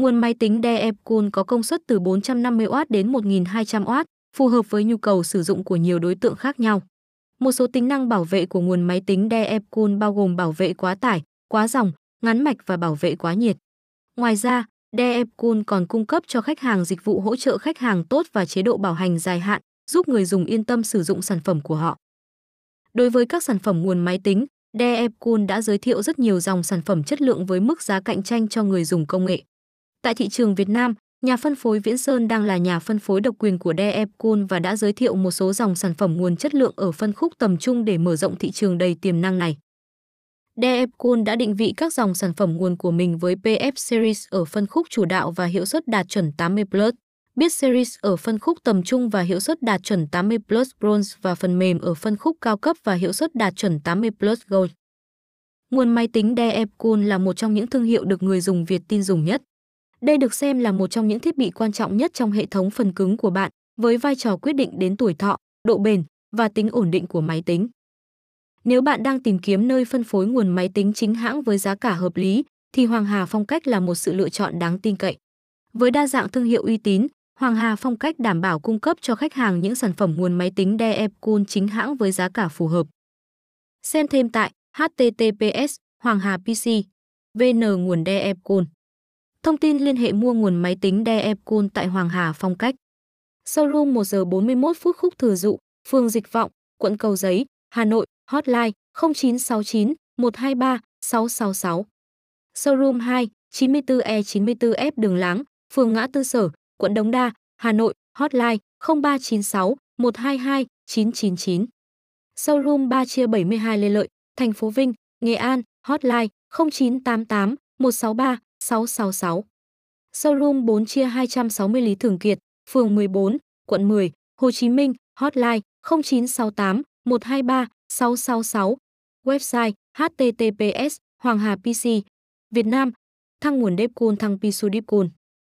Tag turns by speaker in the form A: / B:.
A: Nguồn máy tính DE Cool có công suất từ 450W đến 1200W, phù hợp với nhu cầu sử dụng của nhiều đối tượng khác nhau. Một số tính năng bảo vệ của nguồn máy tính DE Cool bao gồm bảo vệ quá tải, quá dòng, ngắn mạch và bảo vệ quá nhiệt. Ngoài ra, DE Cool còn cung cấp cho khách hàng dịch vụ hỗ trợ khách hàng tốt và chế độ bảo hành dài hạn, giúp người dùng yên tâm sử dụng sản phẩm của họ. Đối với các sản phẩm nguồn máy tính, DE Cool đã giới thiệu rất nhiều dòng sản phẩm chất lượng với mức giá cạnh tranh cho người dùng công nghệ. Tại thị trường Việt Nam, nhà phân phối Viễn Sơn đang là nhà phân phối độc quyền của Deepcool và đã giới thiệu một số dòng sản phẩm nguồn chất lượng ở phân khúc tầm trung để mở rộng thị trường đầy tiềm năng này. Deepcool đã định vị các dòng sản phẩm nguồn của mình với PF Series ở phân khúc chủ đạo và hiệu suất đạt chuẩn 80 Plus, Biết Series ở phân khúc tầm trung và hiệu suất đạt chuẩn 80 Plus Bronze và phần mềm ở phân khúc cao cấp và hiệu suất đạt chuẩn 80 Plus Gold. Nguồn máy tính Deepcool là một trong những thương hiệu được người dùng Việt tin dùng nhất. Đây được xem là một trong những thiết bị quan trọng nhất trong hệ thống phần cứng của bạn, với vai trò quyết định đến tuổi thọ, độ bền và tính ổn định của máy tính. Nếu bạn đang tìm kiếm nơi phân phối nguồn máy tính chính hãng với giá cả hợp lý, thì Hoàng Hà Phong Cách là một sự lựa chọn đáng tin cậy. Với đa dạng thương hiệu uy tín, Hoàng Hà Phong Cách đảm bảo cung cấp cho khách hàng những sản phẩm nguồn máy tính DE Cool chính hãng với giá cả phù hợp. Xem thêm tại https Hoàng Hà PC vn nguồn DE Cool. Thông tin liên hệ mua nguồn máy tính Dell Cool tại Hoàng Hà Phong Cách. Showroom 1 giờ 41 phút khúc thừa dụ, phường Dịch Vọng, quận Cầu Giấy, Hà Nội, hotline 0969 123 666. Showroom 2, 94E94F Đường Láng, phường Ngã Tư Sở, quận Đống Đa, Hà Nội, hotline 0396 122 999. Showroom 3 chia 72 Lê Lợi, thành phố Vinh, Nghệ An, hotline 0988 163 666. Showroom 4 chia 260 Lý Thường Kiệt, phường 14, quận 10, Hồ Chí Minh, hotline 0968 123 666. Website https Hoàng Hà PC Việt Nam Thăng nguồn Depcon thăng Pisu Depcon